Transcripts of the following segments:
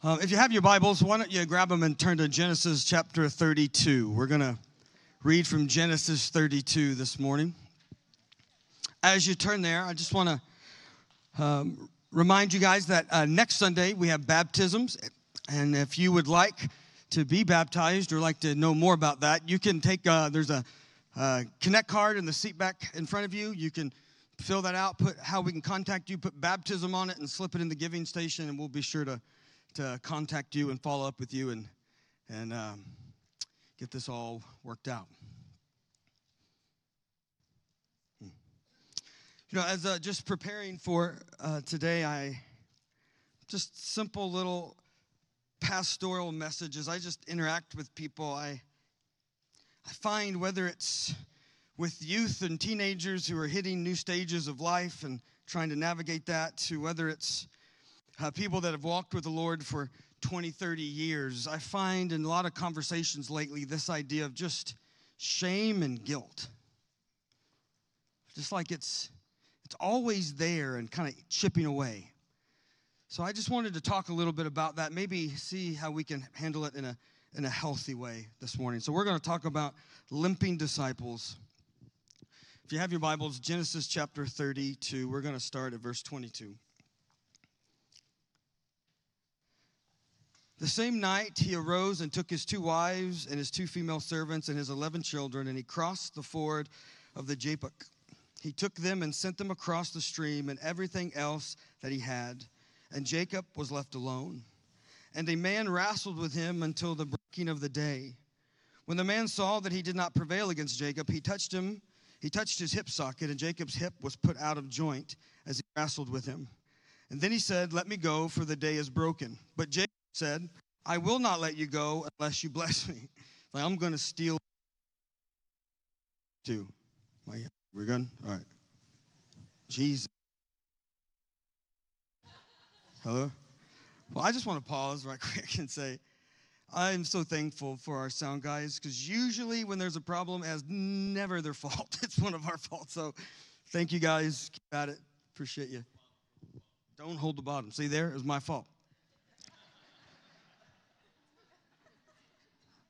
Um, if you have your Bibles, why don't you grab them and turn to Genesis chapter 32? We're going to read from Genesis 32 this morning. As you turn there, I just want to um, remind you guys that uh, next Sunday we have baptisms. And if you would like to be baptized or like to know more about that, you can take, uh, there's a uh, connect card in the seat back in front of you. You can fill that out, put how we can contact you, put baptism on it, and slip it in the giving station, and we'll be sure to to contact you and follow up with you and, and um, get this all worked out. Hmm. You know, as uh, just preparing for uh, today, I just simple little pastoral messages. I just interact with people. I I find whether it's with youth and teenagers who are hitting new stages of life and trying to navigate that, to whether it's uh, people that have walked with the Lord for 20, 30 years, I find in a lot of conversations lately this idea of just shame and guilt. Just like it's it's always there and kind of chipping away. So I just wanted to talk a little bit about that, maybe see how we can handle it in a in a healthy way this morning. So we're going to talk about limping disciples. If you have your Bibles, Genesis chapter 32, we're going to start at verse 22. The same night he arose and took his two wives and his two female servants and his eleven children, and he crossed the ford of the Jabbok. He took them and sent them across the stream and everything else that he had. And Jacob was left alone. And a man wrestled with him until the breaking of the day. When the man saw that he did not prevail against Jacob, he touched him. He touched his hip socket, and Jacob's hip was put out of joint as he wrestled with him. And then he said, Let me go, for the day is broken. But Jacob said, I will not let you go unless you bless me. Like, I'm going to steal too. We're good? All right. Jesus. Hello? Well, I just want to pause right quick and say, I'm so thankful for our sound guys because usually when there's a problem, as never their fault. It's one of our faults. So thank you guys. Keep at it. Appreciate you. Don't hold the bottom. See there? It was my fault.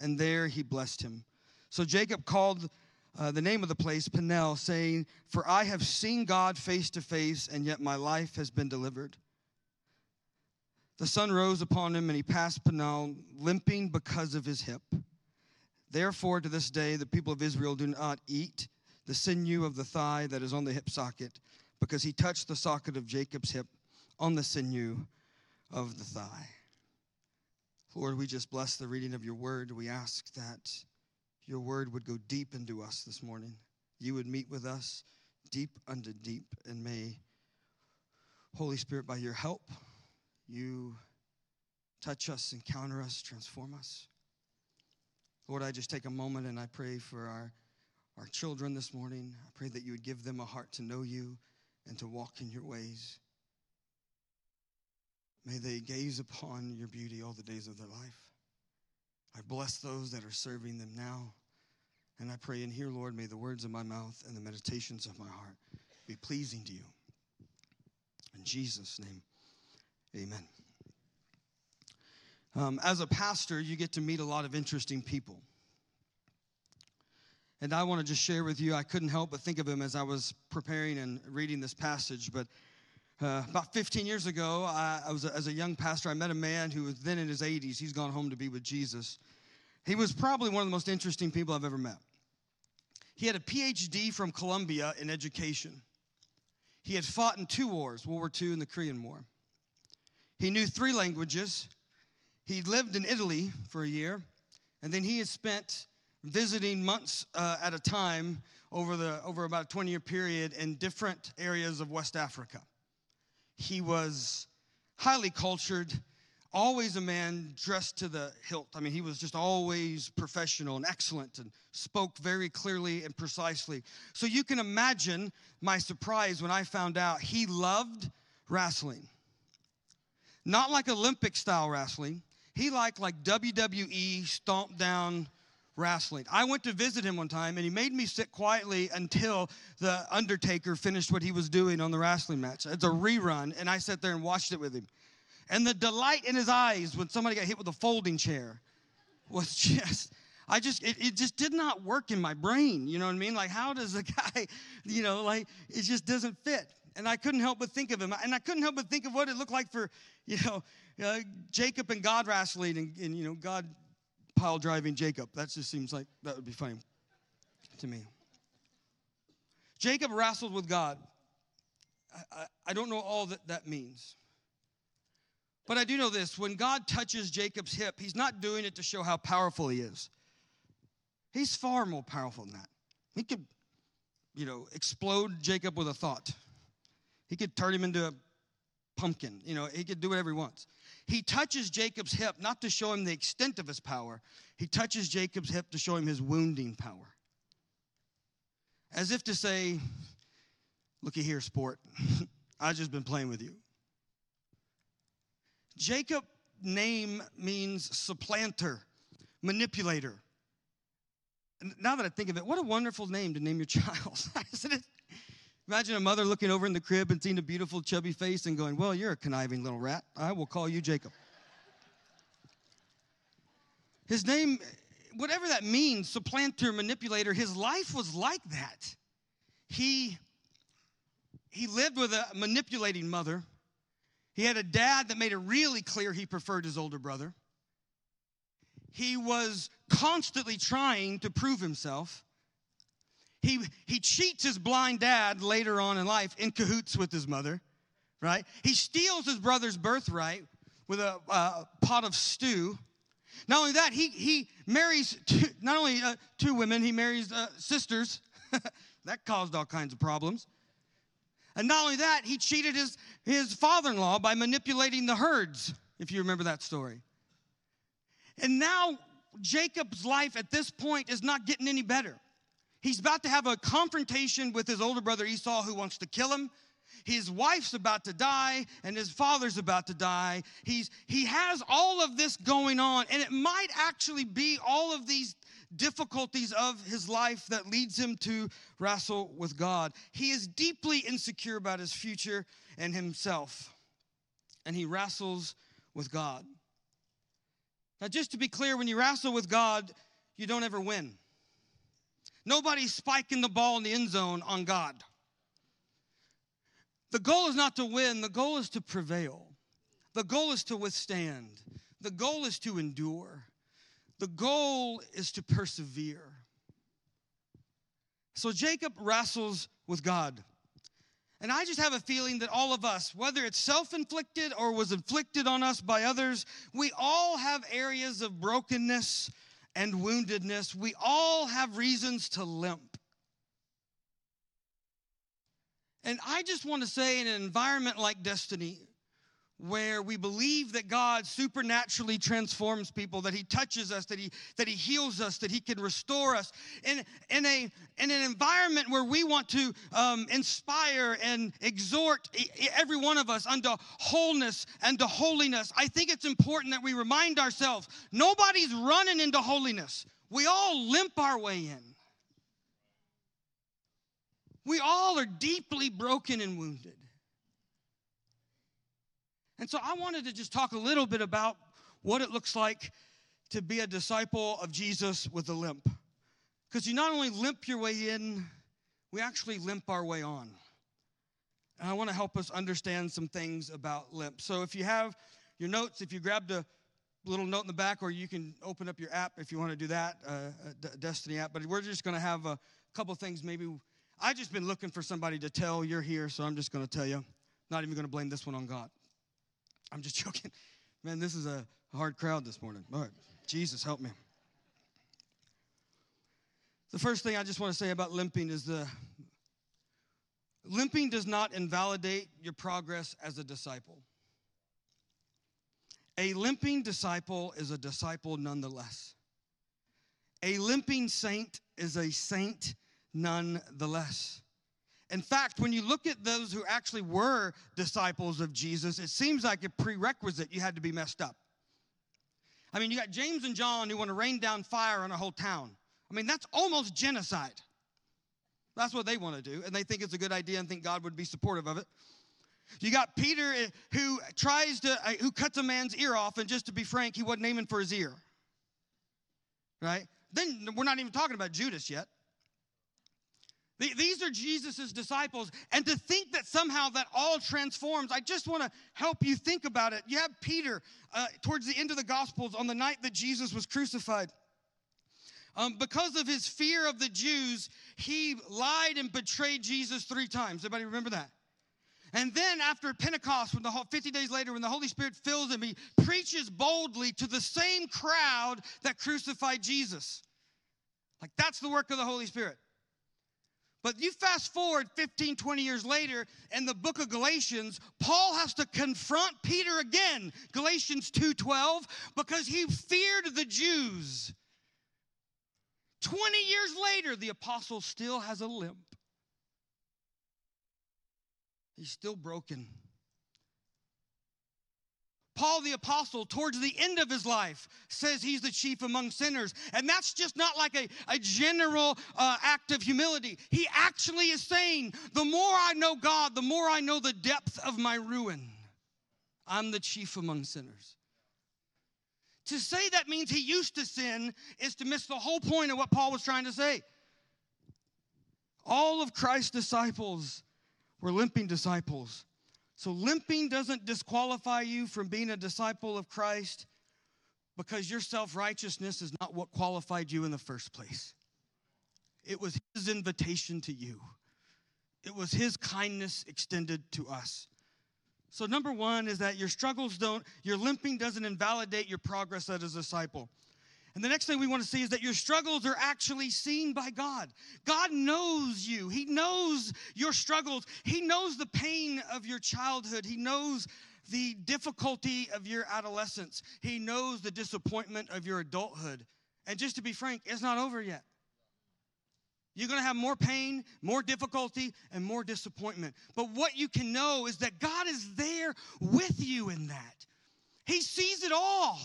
And there he blessed him. So Jacob called uh, the name of the place Peniel, saying, For I have seen God face to face, and yet my life has been delivered. The sun rose upon him, and he passed Peniel, limping because of his hip. Therefore, to this day, the people of Israel do not eat the sinew of the thigh that is on the hip socket, because he touched the socket of Jacob's hip on the sinew of the thigh. Lord, we just bless the reading of your word. We ask that your word would go deep into us this morning. You would meet with us deep unto deep, and may, Holy Spirit, by your help, you touch us, encounter us, transform us. Lord, I just take a moment and I pray for our, our children this morning. I pray that you would give them a heart to know you and to walk in your ways. May they gaze upon your beauty all the days of their life. I bless those that are serving them now. And I pray and hear, Lord, may the words of my mouth and the meditations of my heart be pleasing to you. In Jesus' name, amen. Um, as a pastor, you get to meet a lot of interesting people. And I want to just share with you, I couldn't help but think of him as I was preparing and reading this passage, but uh, about 15 years ago, I, I was a, as a young pastor. I met a man who was then in his 80s. He's gone home to be with Jesus. He was probably one of the most interesting people I've ever met. He had a PhD from Columbia in education. He had fought in two wars World War II and the Korean War. He knew three languages. He lived in Italy for a year, and then he had spent visiting months uh, at a time over, the, over about a 20 year period in different areas of West Africa. He was highly cultured, always a man dressed to the hilt. I mean, he was just always professional and excellent and spoke very clearly and precisely. So you can imagine my surprise when I found out he loved wrestling. Not like Olympic style wrestling, he liked like WWE stomp down wrestling. I went to visit him one time and he made me sit quietly until the Undertaker finished what he was doing on the wrestling match. It's a rerun, and I sat there and watched it with him. And the delight in his eyes when somebody got hit with a folding chair was just. I just, it, it just did not work in my brain. You know what I mean? Like, how does a guy, you know, like, it just doesn't fit. And I couldn't help but think of him. And I couldn't help but think of what it looked like for, you know, uh, Jacob and God wrestling and, and, you know, God pile driving Jacob. That just seems like that would be funny to me. Jacob wrestled with God. I, I, I don't know all that that means. But I do know this when God touches Jacob's hip, he's not doing it to show how powerful he is. He's far more powerful than that. He could, you know, explode Jacob with a thought. He could turn him into a pumpkin. You know, he could do whatever he wants. He touches Jacob's hip not to show him the extent of his power, he touches Jacob's hip to show him his wounding power. As if to say, looky here, sport. I've just been playing with you. Jacob name means supplanter, manipulator. Now that I think of it, what a wonderful name to name your child, isn't it? Imagine a mother looking over in the crib and seeing a beautiful chubby face and going, Well, you're a conniving little rat. I will call you Jacob. His name, whatever that means, supplanter, manipulator, his life was like that. He, he lived with a manipulating mother. He had a dad that made it really clear he preferred his older brother. He was constantly trying to prove himself. He, he cheats his blind dad later on in life in cahoots with his mother, right? He steals his brother's birthright with a uh, pot of stew. Not only that, he, he marries two, not only uh, two women, he marries uh, sisters. that caused all kinds of problems. And not only that, he cheated his, his father in law by manipulating the herds, if you remember that story. And now Jacob's life at this point is not getting any better. He's about to have a confrontation with his older brother Esau, who wants to kill him. His wife's about to die, and his father's about to die. He's, he has all of this going on, and it might actually be all of these difficulties of his life that leads him to wrestle with God. He is deeply insecure about his future and himself, and he wrestles with God. Now, just to be clear, when you wrestle with God, you don't ever win. Nobody's spiking the ball in the end zone on God. The goal is not to win, the goal is to prevail. The goal is to withstand. The goal is to endure. The goal is to persevere. So Jacob wrestles with God. And I just have a feeling that all of us, whether it's self inflicted or was inflicted on us by others, we all have areas of brokenness and woundedness, we all have reasons to limp. And I just want to say, in an environment like Destiny, where we believe that God supernaturally transforms people, that He touches us, that He that He heals us, that He can restore us. In, in a in an environment where we want to um, inspire and exhort every one of us unto wholeness and to holiness, I think it's important that we remind ourselves nobody's running into holiness. We all limp our way in. We all are deeply broken and wounded. And so I wanted to just talk a little bit about what it looks like to be a disciple of Jesus with a limp. Because you not only limp your way in, we actually limp our way on. And I want to help us understand some things about limp. So if you have your notes, if you grabbed a little note in the back, or you can open up your app if you want to do that, uh, Destiny app. But we're just going to have a couple things. Maybe I've just been looking for somebody to tell you're here, so I'm just going to tell you. Not even going to blame this one on God. I'm just joking. Man, this is a hard crowd this morning. All right. Jesus, help me. The first thing I just want to say about limping is the limping does not invalidate your progress as a disciple. A limping disciple is a disciple nonetheless. A limping saint is a saint nonetheless. In fact, when you look at those who actually were disciples of Jesus, it seems like a prerequisite you had to be messed up. I mean, you got James and John who want to rain down fire on a whole town. I mean, that's almost genocide. That's what they want to do, and they think it's a good idea and think God would be supportive of it. You got Peter who tries to, eh, who cuts a man's ear off, and just to be frank, he wasn't aiming for his ear. Right? Then we're not even talking about Judas yet. These are Jesus' disciples. And to think that somehow that all transforms, I just want to help you think about it. You have Peter uh, towards the end of the Gospels on the night that Jesus was crucified. Um, because of his fear of the Jews, he lied and betrayed Jesus three times. Everybody remember that? And then after Pentecost, when the whole, 50 days later, when the Holy Spirit fills him, he preaches boldly to the same crowd that crucified Jesus. Like that's the work of the Holy Spirit. But you fast forward 15, 20 years later, in the book of Galatians, Paul has to confront Peter again, Galatians 2:12, because he feared the Jews. 20 years later, the apostle still has a limp. He's still broken. Paul the Apostle, towards the end of his life, says he's the chief among sinners. And that's just not like a, a general uh, act of humility. He actually is saying, the more I know God, the more I know the depth of my ruin. I'm the chief among sinners. To say that means he used to sin is to miss the whole point of what Paul was trying to say. All of Christ's disciples were limping disciples. So, limping doesn't disqualify you from being a disciple of Christ because your self righteousness is not what qualified you in the first place. It was His invitation to you, it was His kindness extended to us. So, number one is that your struggles don't, your limping doesn't invalidate your progress as a disciple. And the next thing we want to see is that your struggles are actually seen by God. God knows you, He knows your struggles, He knows the pain of your childhood, He knows the difficulty of your adolescence, He knows the disappointment of your adulthood. And just to be frank, it's not over yet. You're going to have more pain, more difficulty, and more disappointment. But what you can know is that God is there with you in that. He sees it all.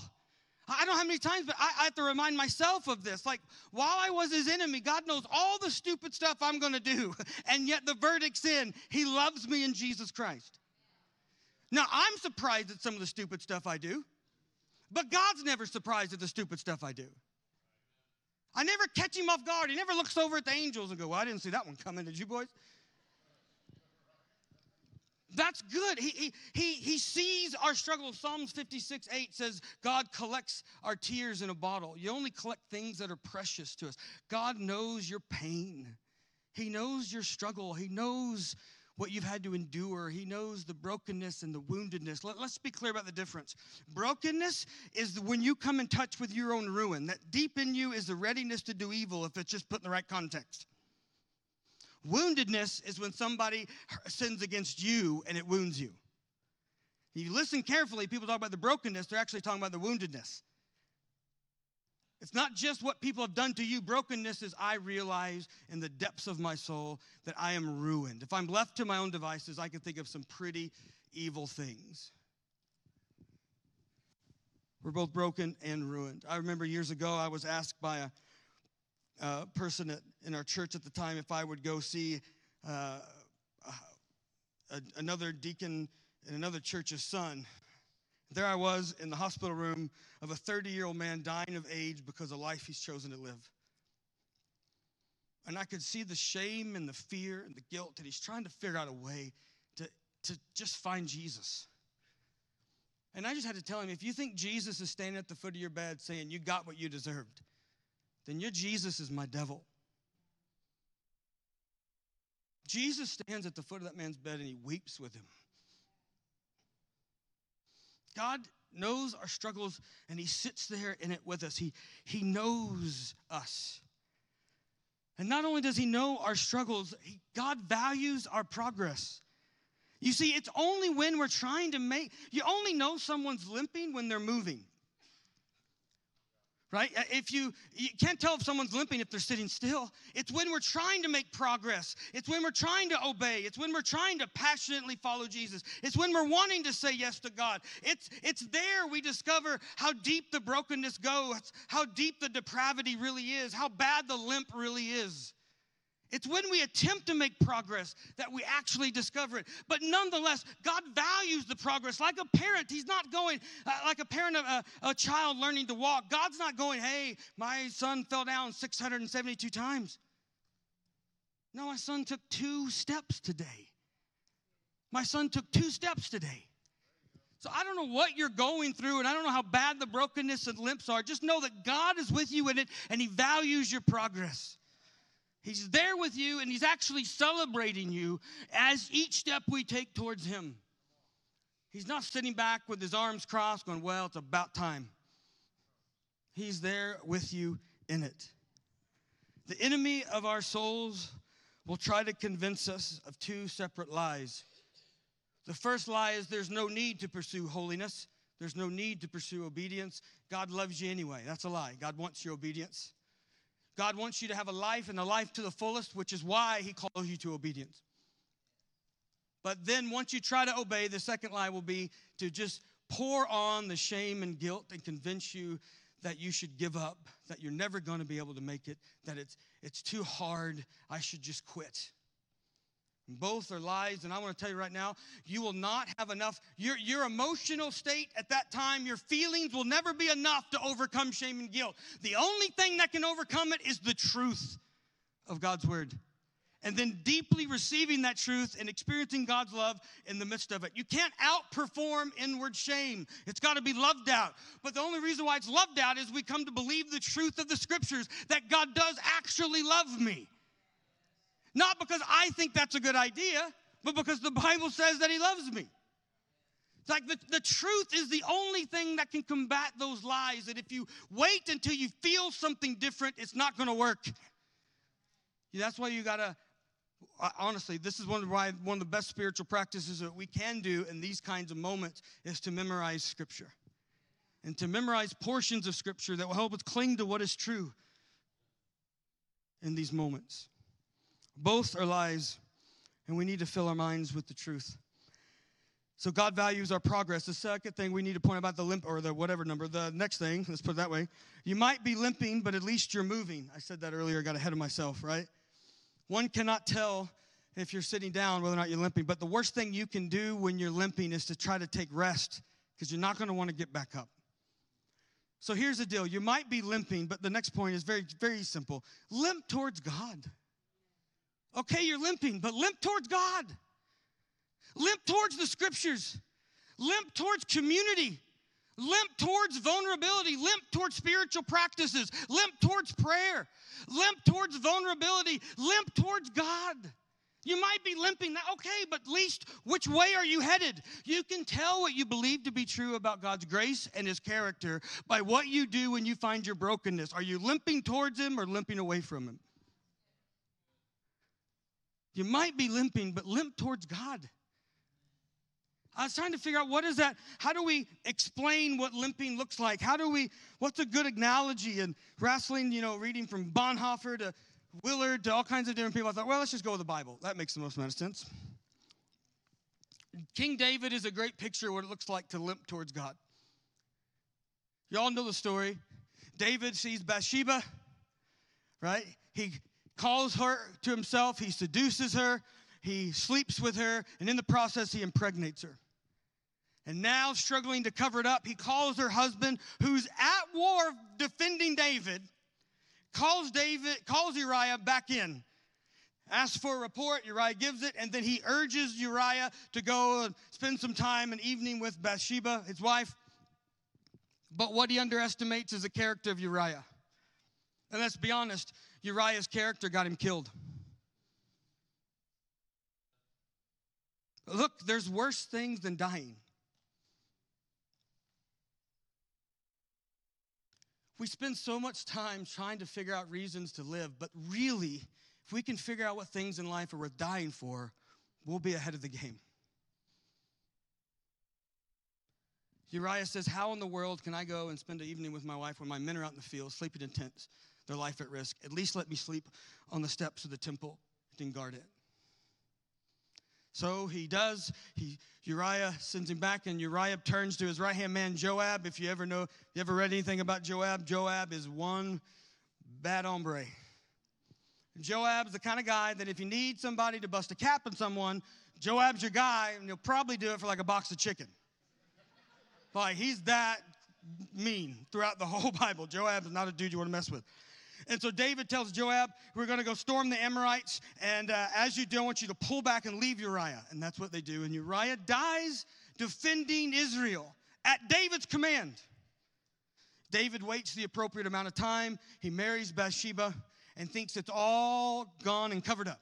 I don't know how many times, but I, I, have to remind myself of this. Like, while I was his enemy, God knows all the stupid stuff I'm going to do. And yet the verdict's in. He loves me in Jesus Christ. Now, I'm surprised at some of the stupid stuff I do, but God's never surprised at the stupid stuff I do. I never catch him off guard. He never looks over at the angels and go, Well, I didn't see that one coming, did you, boys? That's good. He, he, he, sees our struggle. Psalms 56 8 says, God collects our tears in a bottle. You only collect things that are precious to us. God knows your pain, He knows your struggle, He knows what you've had to endure. He knows the brokenness and the woundedness. Let, us be clear about the difference. Brokenness is when you come in touch with your own ruin. That deep in you is the readiness to do evil if it's just put in the right context. Woundedness is when somebody sins against you and it wounds you. If you listen carefully, people talk about the brokenness, they're actually talking about the woundedness. It's not just what people have done to you. Brokenness is I realize in the depths of my soul that I am ruined. If I'm left to my own devices, I can think of some pretty evil things. We're both broken and ruined. I remember years ago, I was asked by a uh, person at, in our church at the time if I would go see uh, a, another deacon in another church's son. There I was in the hospital room of a 30 year old man dying of AIDS because of life he's chosen to live. And I could see the shame and the fear and the guilt that he's trying to figure out a way to, to just find Jesus. And I just had to tell him if you think Jesus is standing at the foot of your bed saying, You got what you deserved, then your Jesus is my devil. Jesus stands at the foot of that man's bed and he weeps with him. God knows our struggles and he sits there in it with us. He, he knows us. And not only does he know our struggles, he, God values our progress. You see, it's only when we're trying to make, you only know someone's limping when they're moving. Right? Uh, if you you can't tell if someone's limping if they're sitting still. It's when we're trying to make progress. It's when we're trying to obey. It's when we're trying to passionately follow Jesus. It's when we're wanting to say yes to God. It's it's there we discover how deep the brokenness goes, how deep the depravity really is, how bad the limp really is. It's when we attempt to make progress that we actually discover it. But nonetheless, God values the progress. Like a parent, He's not going, uh, like a parent of a, a child learning to walk. God's not going, hey, my son fell down 672 times. No, my son took two steps today. My son took two steps today. So I don't know what you're going through, and I don't know how bad the brokenness and limps are. Just know that God is with you in it, and He values your progress. He's there with you and he's actually celebrating you as each step we take towards him. He's not sitting back with his arms crossed going, Well, it's about time. He's there with you in it. The enemy of our souls will try to convince us of two separate lies. The first lie is there's no need to pursue holiness, there's no need to pursue obedience. God loves you anyway. That's a lie. God wants your obedience. God wants you to have a life and a life to the fullest, which is why He calls you to obedience. But then once you try to obey, the second lie will be to just pour on the shame and guilt and convince you that you should give up, that you're never going to be able to make it, that it's, it's too hard, I should just quit. Both are lies, and I want to tell you right now, you will not have enough. Your, your emotional state at that time, your feelings will never be enough to overcome shame and guilt. The only thing that can overcome it is the truth of God's word. And then deeply receiving that truth and experiencing God's love in the midst of it. You can't outperform inward shame. It's got to be loved out. But the only reason why it's loved out is we come to believe the truth of the scriptures that God does actually love me. Not because I think that's a good idea, but because the Bible says that He loves me. It's like the, the truth is the only thing that can combat those lies. That if you wait until you feel something different, it's not going to work. That's why you got to, uh, honestly, this is one of, why, one of the best spiritual practices that we can do in these kinds of moments is to memorize Scripture. And to memorize portions of Scripture that will help us cling to what is true in these moments. Both are lies, and we need to fill our minds with the truth. So God values our progress. The second thing we need to point about the limp or the whatever number. The next thing, let's put it that way. You might be limping, but at least you're moving. I said that earlier, got ahead of myself, right? One cannot tell if you're sitting down whether or not you're limping, but the worst thing you can do when you're limping is to try to take rest because you're not going to want to get back up. So here's the deal. You might be limping, but the next point is very very simple. Limp towards God. Okay, you're limping, but limp towards God. Limp towards the scriptures. Limp towards community. Limp towards vulnerability. Limp towards spiritual practices. Limp towards prayer. Limp towards vulnerability. Limp towards God. You might be limping, okay, but at least which way are you headed? You can tell what you believe to be true about God's grace and His character by what you do when you find your brokenness. Are you limping towards Him or limping away from Him? You might be limping, but limp towards God. I was trying to figure out what is that? How do we explain what limping looks like? How do we, what's a good analogy? And wrestling, you know, reading from Bonhoeffer to Willard to all kinds of different people, I thought, well, let's just go with the Bible. That makes the most amount of sense. King David is a great picture of what it looks like to limp towards God. Y'all know the story. David sees Bathsheba, right? He calls her to himself, he seduces her, he sleeps with her, and in the process, he impregnates her. And now, struggling to cover it up, he calls her husband, who's at war defending David, calls David, calls Uriah back in, asks for a report. Uriah gives it, and then he urges Uriah to go spend some time an evening with Bathsheba, his wife. But what he underestimates is the character of Uriah. And let's be honest, Uriah's character got him killed. Look, there's worse things than dying. We spend so much time trying to figure out reasons to live, but really, if we can figure out what things in life are worth dying for, we'll be ahead of the game. Uriah says, How in the world can I go and spend an evening with my wife when my men are out in the field sleeping in tents? Their life at risk? At least let me sleep on the steps of the temple and guard it. So he does. He Uriah sends him back, and Uriah turns to his right hand man Joab. If you ever know, you ever read anything about Joab? Joab is one bad hombre. Joab's the kind of guy that if you need somebody to bust a cap on someone, Joab's your guy, and he'll probably do it for like a box of chicken. like he's that mean throughout the whole Bible. Joab is not a dude you want to mess with. And so David tells Joab, We're going to go storm the Amorites. And uh, as you do, I want you to pull back and leave Uriah. And that's what they do. And Uriah dies defending Israel at David's command. David waits the appropriate amount of time. He marries Bathsheba and thinks it's all gone and covered up.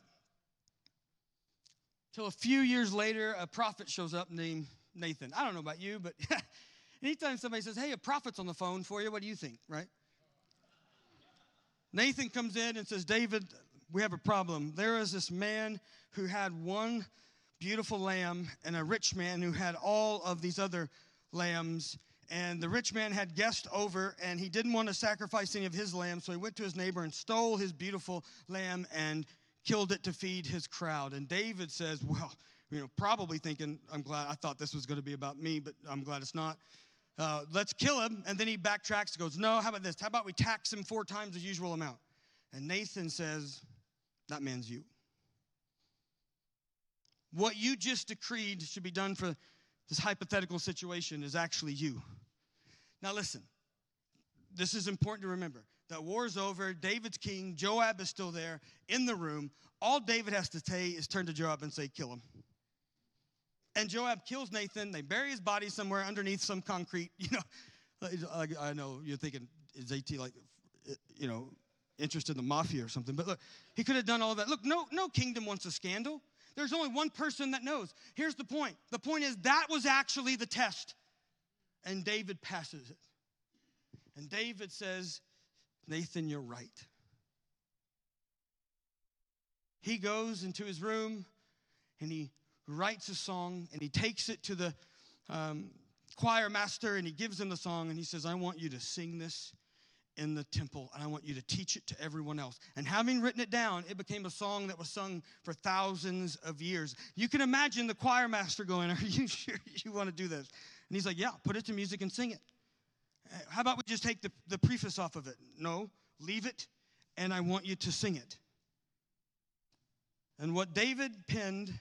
Till a few years later, a prophet shows up named Nathan. I don't know about you, but anytime somebody says, Hey, a prophet's on the phone for you, what do you think, right? Nathan comes in and says, David, we have a problem. There is this man who had one beautiful lamb and a rich man who had all of these other lambs and the rich man had guests over, and he didn't want to sacrifice any of his lamb, so he went to his neighbor and stole his beautiful lamb and killed it to feed his crowd. And David says, Well, you know, probably thinking, I'm glad, I thought this was going to be about me, but I'm glad it's not. Uh, let's kill him. And then he backtracks and goes, No, how about this? How about we tax him four times the usual amount? And Nathan says, That man's you. What you just decreed should be done for this hypothetical situation is actually you. Now, listen, this is important to remember. That war's over, David's king, Joab is still there in the room. All David has to say is turn to Joab and say, Kill him. And Joab kills Nathan. They bury his body somewhere underneath some concrete. You know, like, I know you're thinking, is AT like, eh, you know, interested in the mafia or something? But look, he could have done all that. Look, no, no kingdom wants a scandal. There's only one person that knows. Here's the point the point is that was actually the test. And David passes it. And David says, Nathan, you're right. He goes into his room and he writes a song and he takes it to the um, choir master and he gives him the song and he says, I want you to sing this in the temple, and I want you to teach it to everyone else. And having written it down, it became a song that was sung for thousands of years. You can imagine the choir master going, Are you sure you want to do this? And he's like, Yeah, put it to music and sing it. Uh, how about we just take the, the preface off of it? No, leave it, and I want you to sing it. And what David penned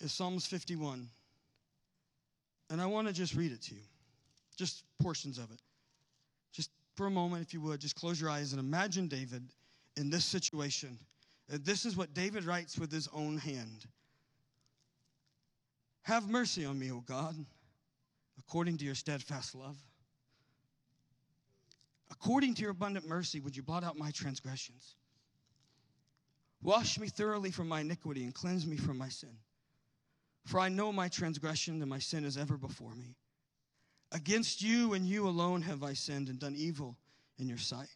is Psalms 51. And I want to just read it to you, just portions of it Just for a moment, if you would, just close your eyes and imagine David in this situation. Uh, this is what David writes with his own hand Have mercy on me, O God, according to your steadfast love. According to your abundant mercy, would you blot out my transgressions? Wash me thoroughly from my iniquity and cleanse me from my sin. For I know my transgression and my sin is ever before me. Against you and you alone have I sinned and done evil in your sight,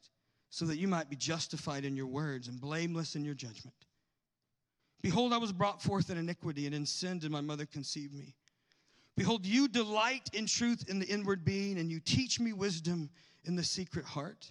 so that you might be justified in your words and blameless in your judgment. Behold, I was brought forth in iniquity, and in sin did my mother conceive me. Behold, you delight in truth in the inward being, and you teach me wisdom in the secret heart.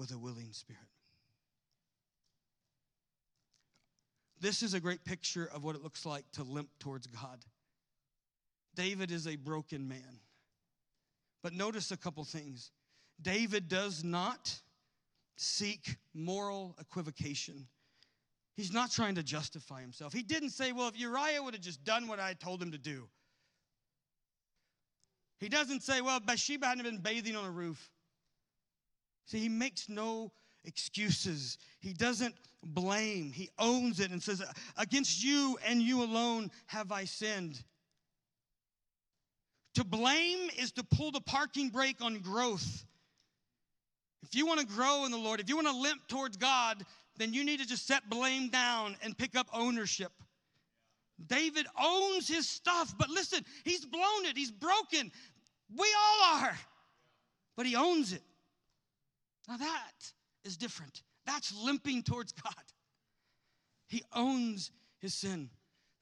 with a willing spirit. This is a great picture of what it looks like to limp towards God. David is a broken man. But notice a couple things. David does not seek moral equivocation. He's not trying to justify himself. He didn't say, well, if Uriah would have just done what I told him to do. He doesn't say, well, Bathsheba hadn't been bathing on a roof. See, he makes no excuses. He doesn't blame. He owns it and says, Against you and you alone have I sinned. To blame is to pull the parking brake on growth. If you want to grow in the Lord, if you want to limp towards God, then you need to just set blame down and pick up ownership. David owns his stuff, but listen, he's blown it, he's broken. We all are, but he owns it. Now that is different. That's limping towards God. He owns his sin.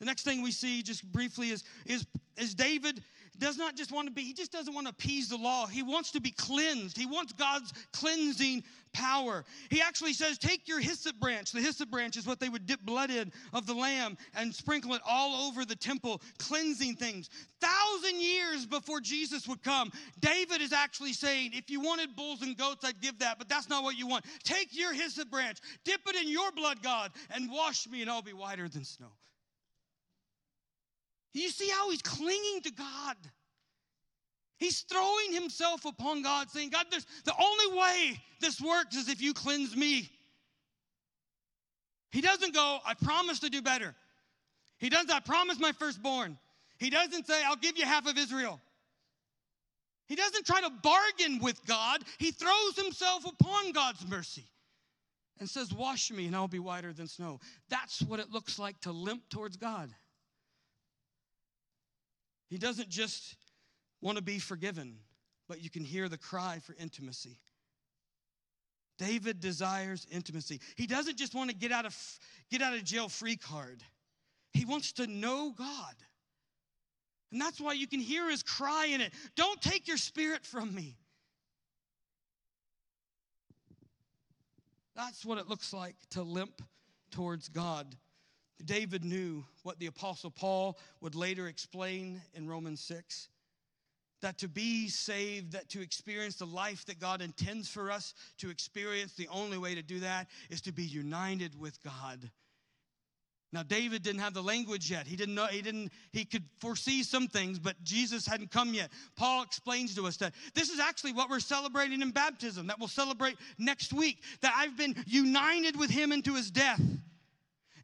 The next thing we see, just briefly, is, is, is David does not just want to be, he just doesn't want to appease the law. He wants to be cleansed. He wants God's cleansing power. He actually says, Take your hyssop branch. The hyssop branch is what they would dip blood in of the lamb and sprinkle it all over the temple, cleansing things. Thousand years before Jesus would come, David is actually saying, If you wanted bulls and goats, I'd give that, but that's not what you want. Take your hyssop branch, dip it in your blood, God, and wash me, and I'll be whiter than snow. You see how he's clinging to God. He's throwing himself upon God, saying, God, there's, the only way this works is if you cleanse me. He doesn't go, I promise to do better. He doesn't, I promise my firstborn. He doesn't say, I'll give you half of Israel. He doesn't try to bargain with God. He throws himself upon God's mercy and says, Wash me and I'll be whiter than snow. That's what it looks like to limp towards God. He doesn't just want to be forgiven, but you can hear the cry for intimacy. David desires intimacy. He doesn't just want to get out of get out of jail free card. He wants to know God. And that's why you can hear his cry in it. Don't take your spirit from me. That's what it looks like to limp towards God. David knew what the Apostle Paul would later explain in Romans 6 that to be saved, that to experience the life that God intends for us to experience, the only way to do that is to be united with God. Now David didn't have the language yet. He didn't know he didn't he could foresee some things, but Jesus hadn't come yet. Paul explains to us that this is actually what we're celebrating in baptism that we'll celebrate next week that I've been united with him into his death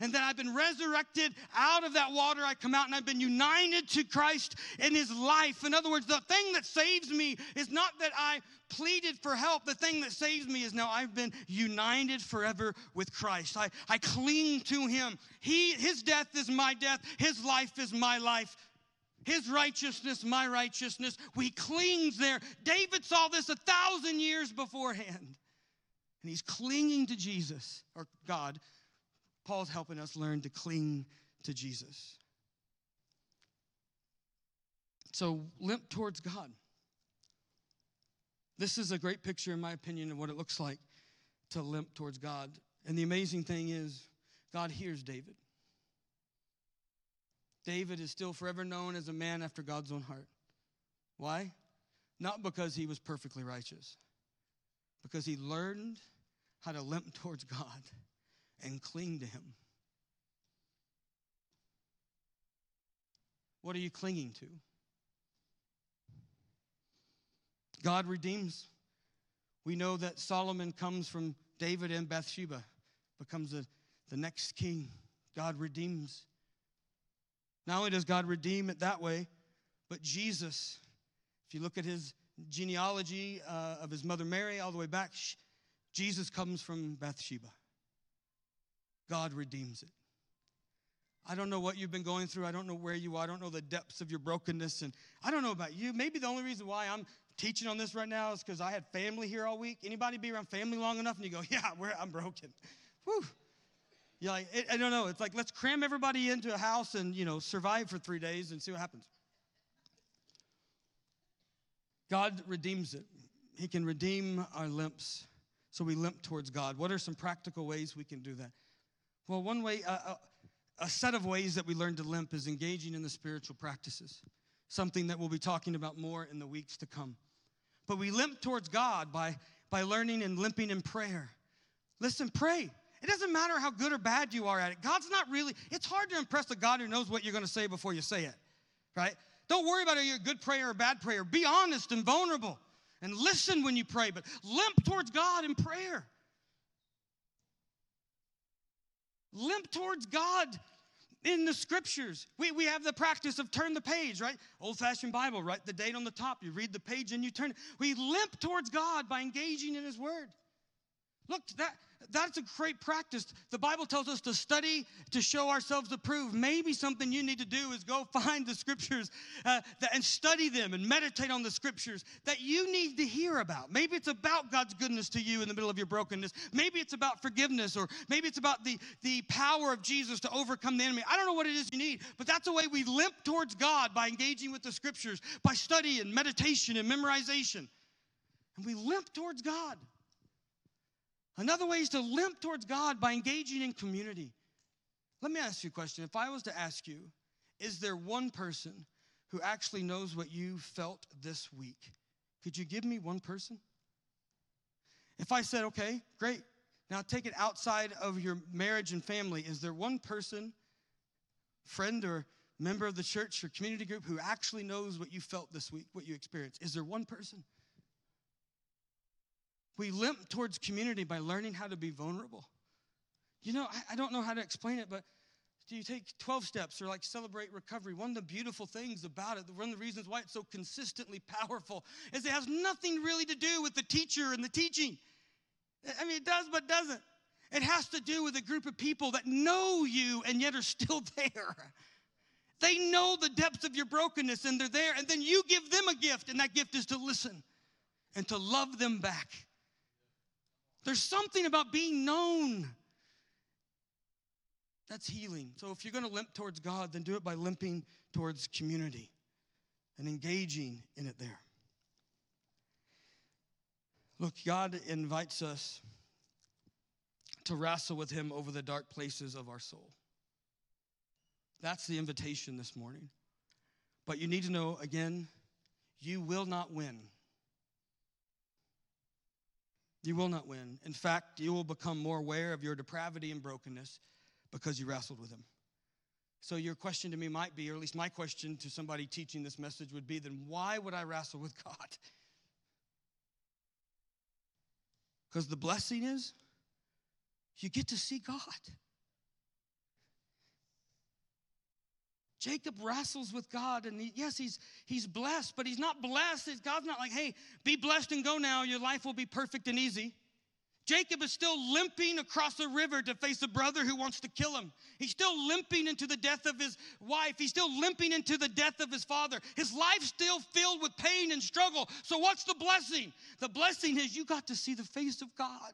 and that I've been resurrected out of that water. I come out and I've been united to Christ in his life. In other words, the thing that saves me is not that I pleaded for help. The thing that saves me is now I've been united forever with Christ. I, I cling to him. He, his death is my death, his life is my life. His righteousness, my righteousness. We cling there. David saw this a thousand years beforehand. And he's clinging to Jesus or God Paul's helping us learn to cling to Jesus. So limp towards God. This is a great picture, in my opinion, of what it looks like to limp towards God. And the amazing thing is, God hears David. David is still forever known as a man after God's own heart. Why? Not because he was perfectly righteous, because he learned how to limp towards God and cling to Him. What are you clinging to? God redeems. We know that Solomon comes from David and Bathsheba, becomes the, the next king. God redeems. Not only does God redeem it that way, but Jesus, if you look at his genealogy uh, of his mother Mary all the way back, Jesus comes from Bathsheba. God redeems it. I don't know what you've been going through. I don't know where you are. I don't know the depths of your brokenness. And I don't know about you. Maybe the only reason why I'm teaching on this right now is because I had family here all week. Anybody be around family long enough and you go, yeah, I'm broken. Whew. You're like, I don't know. It's like, let's cram everybody into a house and, you know, survive for three days and see what happens. God redeems it. He can redeem our limps. So we limp towards God. What are some practical ways we can do that? Well, one way, uh, a set of ways that we learn to limp is engaging in the spiritual practices, something that we'll be talking about more in the weeks to come. But we limp towards God by, by learning and limping in prayer. Listen, pray. It doesn't matter how good or bad you are at it. God's not really, it's hard to impress a God who knows what you're going to say before you say it, right? Don't worry about are you a good prayer or a bad prayer. Be honest and vulnerable and listen when you pray, but limp towards God in prayer. Limp towards God. in the scriptures. We, we have the practice of turn the page, right? Old fashioned Bible, write the date on the top. You read the page and you turn. We limp towards God by engaging in His Word. Look, that, that's a great practice. The Bible tells us to study to show ourselves approved. Maybe something you need to do is go find the scriptures uh, and study them and meditate on the scriptures that you need to hear about. Maybe it's about God's goodness to you in the middle of your brokenness. Maybe it's about forgiveness, or maybe it's about the, the power of Jesus to overcome the enemy. I don't know what it is you need, but that's the way we limp towards God by engaging with the scriptures, by study and meditation and memorization. And we limp towards God. Another way is to limp towards God by engaging in community. Let me ask you a question. If I was to ask you, is there one person who actually knows what you felt this week? Could you give me one person? If I said, okay, great, now take it outside of your marriage and family, is there one person, friend or member of the church or community group, who actually knows what you felt this week, what you experienced? Is there one person? We limp towards community by learning how to be vulnerable. You know, I, I don't know how to explain it, but do you take 12 steps or like celebrate recovery? One of the beautiful things about it, one of the reasons why it's so consistently powerful, is it has nothing really to do with the teacher and the teaching. I mean, it does, but doesn't. It has to do with a group of people that know you and yet are still there. They know the depths of your brokenness and they're there, and then you give them a gift, and that gift is to listen and to love them back. There's something about being known that's healing. So if you're going to limp towards God, then do it by limping towards community and engaging in it there. Look, God invites us to wrestle with Him over the dark places of our soul. That's the invitation this morning. But you need to know again, you will not win you will not win. In fact, you will become more aware of your depravity and brokenness because you wrestled with Him. So, your question to me might be, or at least my question to somebody teaching this message would be, then why would I wrestle with God? Because the blessing is you get to see God. Jacob wrestles with God, and he, yes, he's he's blessed, but he's not blessed. God's not like, hey, be blessed and go now. Your life will be perfect and easy. Jacob is still limping across the river to face a brother who wants to kill him. He's still limping into the death of his wife. He's still limping into the death of his father. His life's still filled with pain and struggle. So, what's the blessing? The blessing is you got to see the face of God.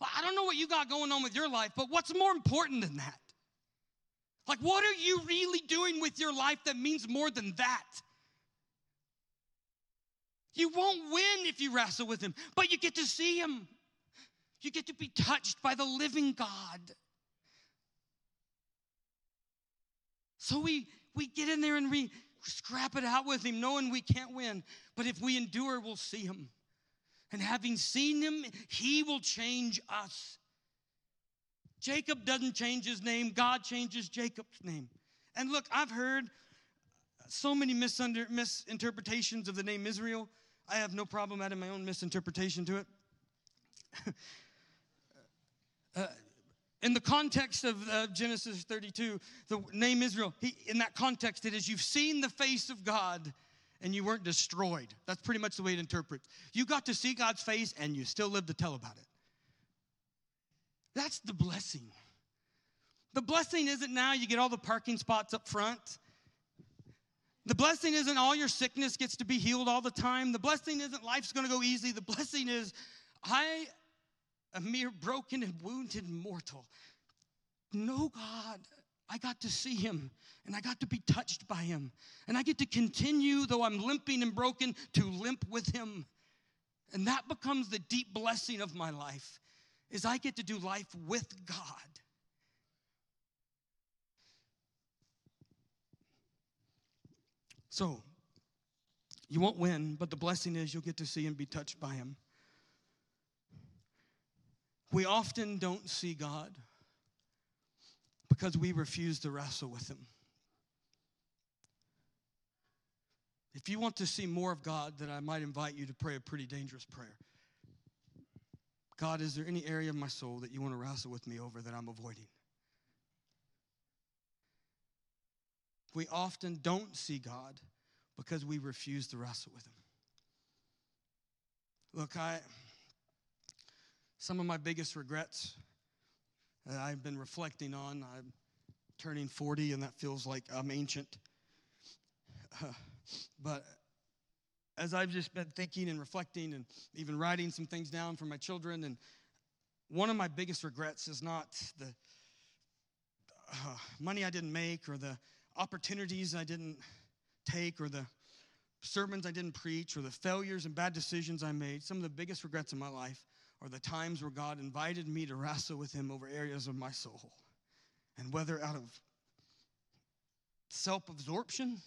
I don't know what you got going on with your life, but what's more important than that? Like, what are you really doing with your life that means more than that? You won't win if you wrestle with him, but you get to see him. You get to be touched by the living God. So we we get in there and we scrap it out with him, knowing we can't win. But if we endure, we'll see him. And having seen him, he will change us. Jacob doesn't change his name, God changes Jacob's name. And look, I've heard so many misunder, misinterpretations of the name Israel. I have no problem adding my own misinterpretation to it. uh, in the context of uh, Genesis 32, the name Israel, he, in that context, it is you've seen the face of God and you weren't destroyed. That's pretty much the way it interprets. You got to see God's face and you still live to tell about it. That's the blessing. The blessing isn't now you get all the parking spots up front. The blessing isn't all your sickness gets to be healed all the time. The blessing isn't life's going to go easy. The blessing is I, a mere broken and wounded mortal, know God. I got to see him and I got to be touched by him. And I get to continue, though I'm limping and broken, to limp with him. And that becomes the deep blessing of my life is I get to do life with God. So, you won't win, but the blessing is you'll get to see and be touched by Him. We often don't see God because we refuse to wrestle with Him. If you want to see more of God, then I might invite you to pray a pretty dangerous prayer. God, is there any area of my soul that you want to wrestle with me over that I'm avoiding? we often don't see God because we refuse to wrestle with Him. Look, I, some of my biggest regrets that I've been reflecting on, I'm turning 40 and that feels like I'm ancient. Uh, but as I've just been thinking and reflecting and even writing some things down for my children, and one of my biggest regrets is not the uh, money I didn't make or the opportunities I didn't take or the sermons I didn't preach or the failures and bad decisions I made. Some of the biggest regrets in my life are the times where God invited me to wrestle with Him over areas of my soul. And whether out of self absorption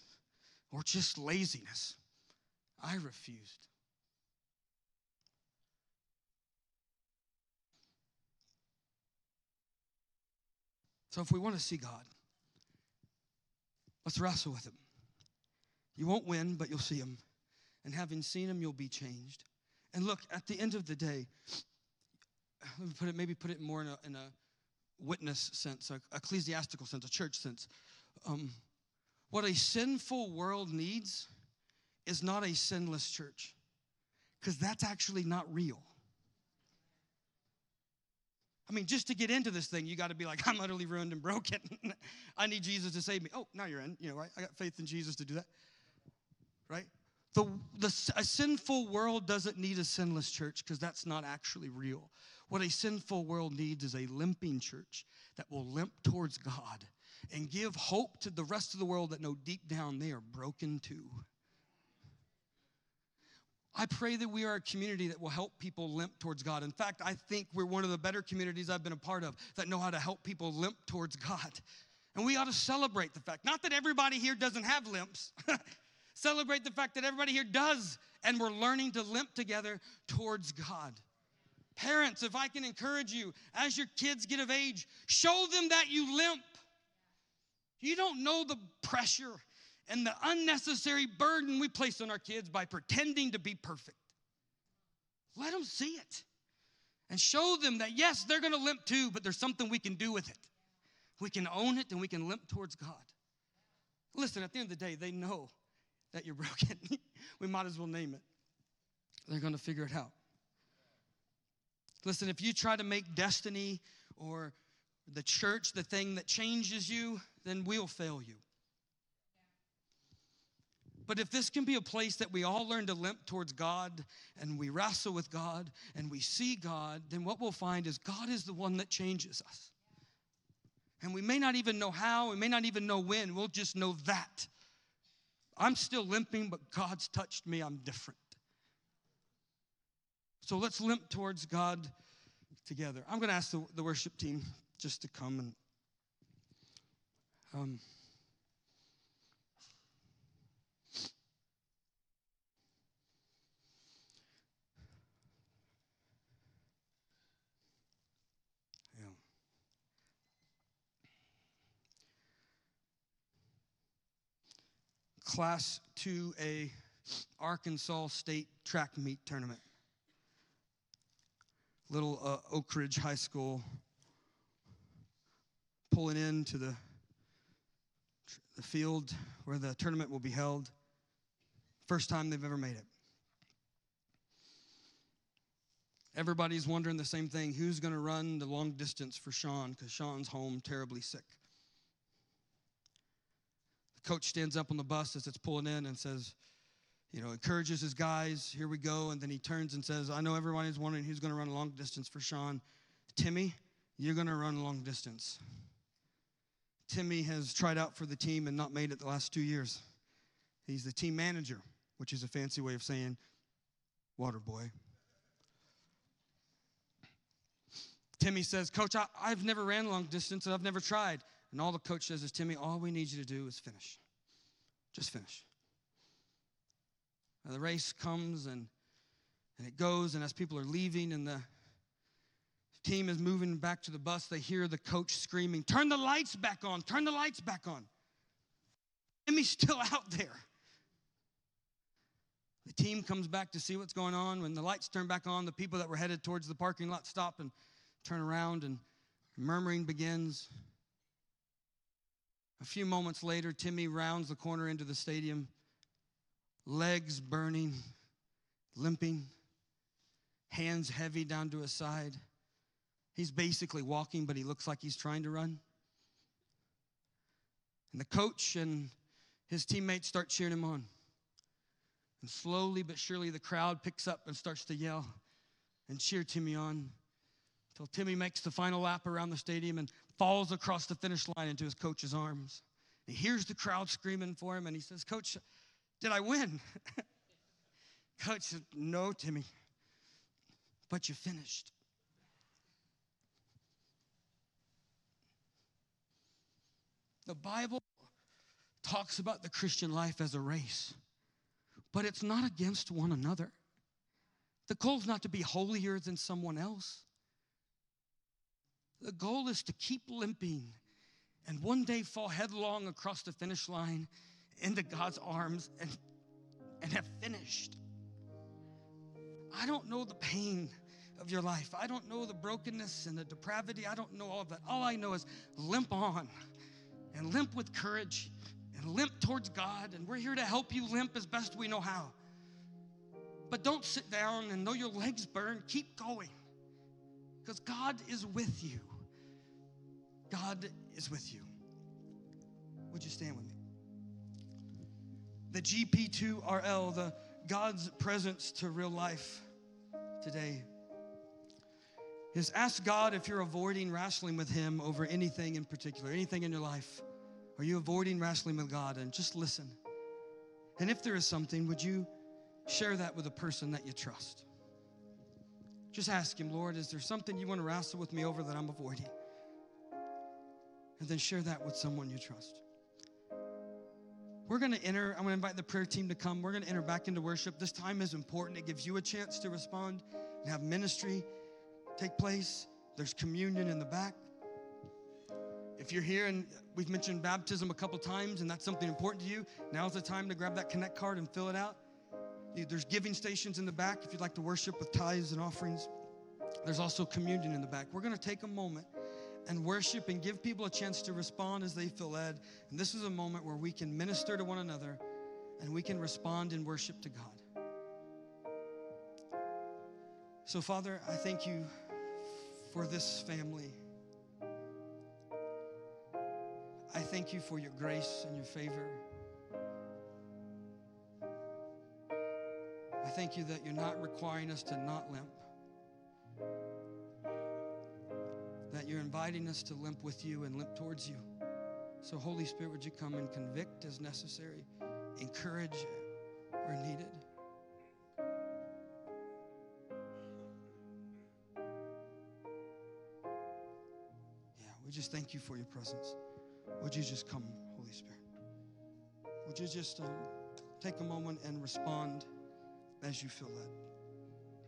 or just laziness, I refused. So, if we want to see God, let's wrestle with Him. You won't win, but you'll see Him. And having seen Him, you'll be changed. And look, at the end of the day, let me put it, maybe put it more in a, in a witness sense, a ecclesiastical sense, a church sense. Um, what a sinful world needs is not a sinless church, because that's actually not real. I mean, just to get into this thing, you got to be like, I'm utterly ruined and broken. I need Jesus to save me. Oh, now you're in. You know, right? I got faith in Jesus to do that. Right? The, the, a sinful world doesn't need a sinless church because that's not actually real. What a sinful world needs is a limping church that will limp towards God and give hope to the rest of the world that know deep down they are broken too. I pray that we are a community that will help people limp towards God. In fact, I think we're one of the better communities I've been a part of that know how to help people limp towards God. And we ought to celebrate the fact, not that everybody here doesn't have limps, celebrate the fact that everybody here does, and we're learning to limp together towards God. Parents, if I can encourage you, as your kids get of age, show them that you limp. You don't know the pressure and the unnecessary burden we place on our kids by pretending to be perfect. Let them see it and show them that, yes, they're going to limp too, but there's something we can do with it. We can own it and we can limp towards God. Listen, at the end of the day, they know that you're broken. we might as well name it. They're going to figure it out. Listen, if you try to make destiny or the church the thing that changes you, then we'll fail you. But if this can be a place that we all learn to limp towards God and we wrestle with God and we see God, then what we'll find is God is the one that changes us. And we may not even know how, we may not even know when, we'll just know that. I'm still limping, but God's touched me, I'm different. So let's limp towards God together. I'm going to ask the, the worship team just to come and. Um, Class 2A Arkansas State Track Meet Tournament. Little uh, Oak Ridge High School pulling into the, the field where the tournament will be held. First time they've ever made it. Everybody's wondering the same thing who's going to run the long distance for Sean because Sean's home terribly sick. Coach stands up on the bus as it's pulling in and says, you know, encourages his guys, here we go. And then he turns and says, I know everyone is wondering who's going to run long distance for Sean. Timmy, you're going to run long distance. Timmy has tried out for the team and not made it the last two years. He's the team manager, which is a fancy way of saying water boy. Timmy says, Coach, I, have never ran long distance and I've never tried. And all the coach says is, Timmy, all we need you to do is finish. Just finish. And the race comes and, and it goes, and as people are leaving and the team is moving back to the bus, they hear the coach screaming, Turn the lights back on, turn the lights back on. Timmy's still out there. The team comes back to see what's going on. When the lights turn back on, the people that were headed towards the parking lot stop and turn around, and murmuring begins. A few moments later, Timmy rounds the corner into the stadium, legs burning, limping, hands heavy down to his side. He's basically walking, but he looks like he's trying to run. And the coach and his teammates start cheering him on. And slowly but surely, the crowd picks up and starts to yell and cheer Timmy on until Timmy makes the final lap around the stadium and falls across the finish line into his coach's arms. He hears the crowd screaming for him and he says, Coach, did I win? Coach said, No, Timmy, but you finished. The Bible talks about the Christian life as a race, but it's not against one another. The goal is not to be holier than someone else. The goal is to keep limping and one day fall headlong across the finish line into God's arms and, and have finished. I don't know the pain of your life. I don't know the brokenness and the depravity. I don't know all of that. All I know is limp on and limp with courage and limp towards God. And we're here to help you limp as best we know how. But don't sit down and know your legs burn. Keep going because God is with you. God is with you. Would you stand with me? The GP2RL, the God's presence to real life today, is ask God if you're avoiding wrestling with Him over anything in particular, anything in your life. Are you avoiding wrestling with God? And just listen. And if there is something, would you share that with a person that you trust? Just ask Him, Lord, is there something you want to wrestle with me over that I'm avoiding? And then share that with someone you trust. We're going to enter. I'm going to invite the prayer team to come. We're going to enter back into worship. This time is important. It gives you a chance to respond and have ministry take place. There's communion in the back. If you're here and we've mentioned baptism a couple times and that's something important to you, now's the time to grab that connect card and fill it out. There's giving stations in the back if you'd like to worship with tithes and offerings. There's also communion in the back. We're going to take a moment and worship and give people a chance to respond as they feel led. And this is a moment where we can minister to one another and we can respond in worship to God. So, Father, I thank you for this family. I thank you for your grace and your favor. I thank you that you're not requiring us to not limp, that you're inviting us to limp with you and limp towards you. So, Holy Spirit, would you come and convict as necessary, encourage where needed? Yeah, we just thank you for your presence. Would you just come, Holy Spirit? Would you just um, take a moment and respond as you feel led?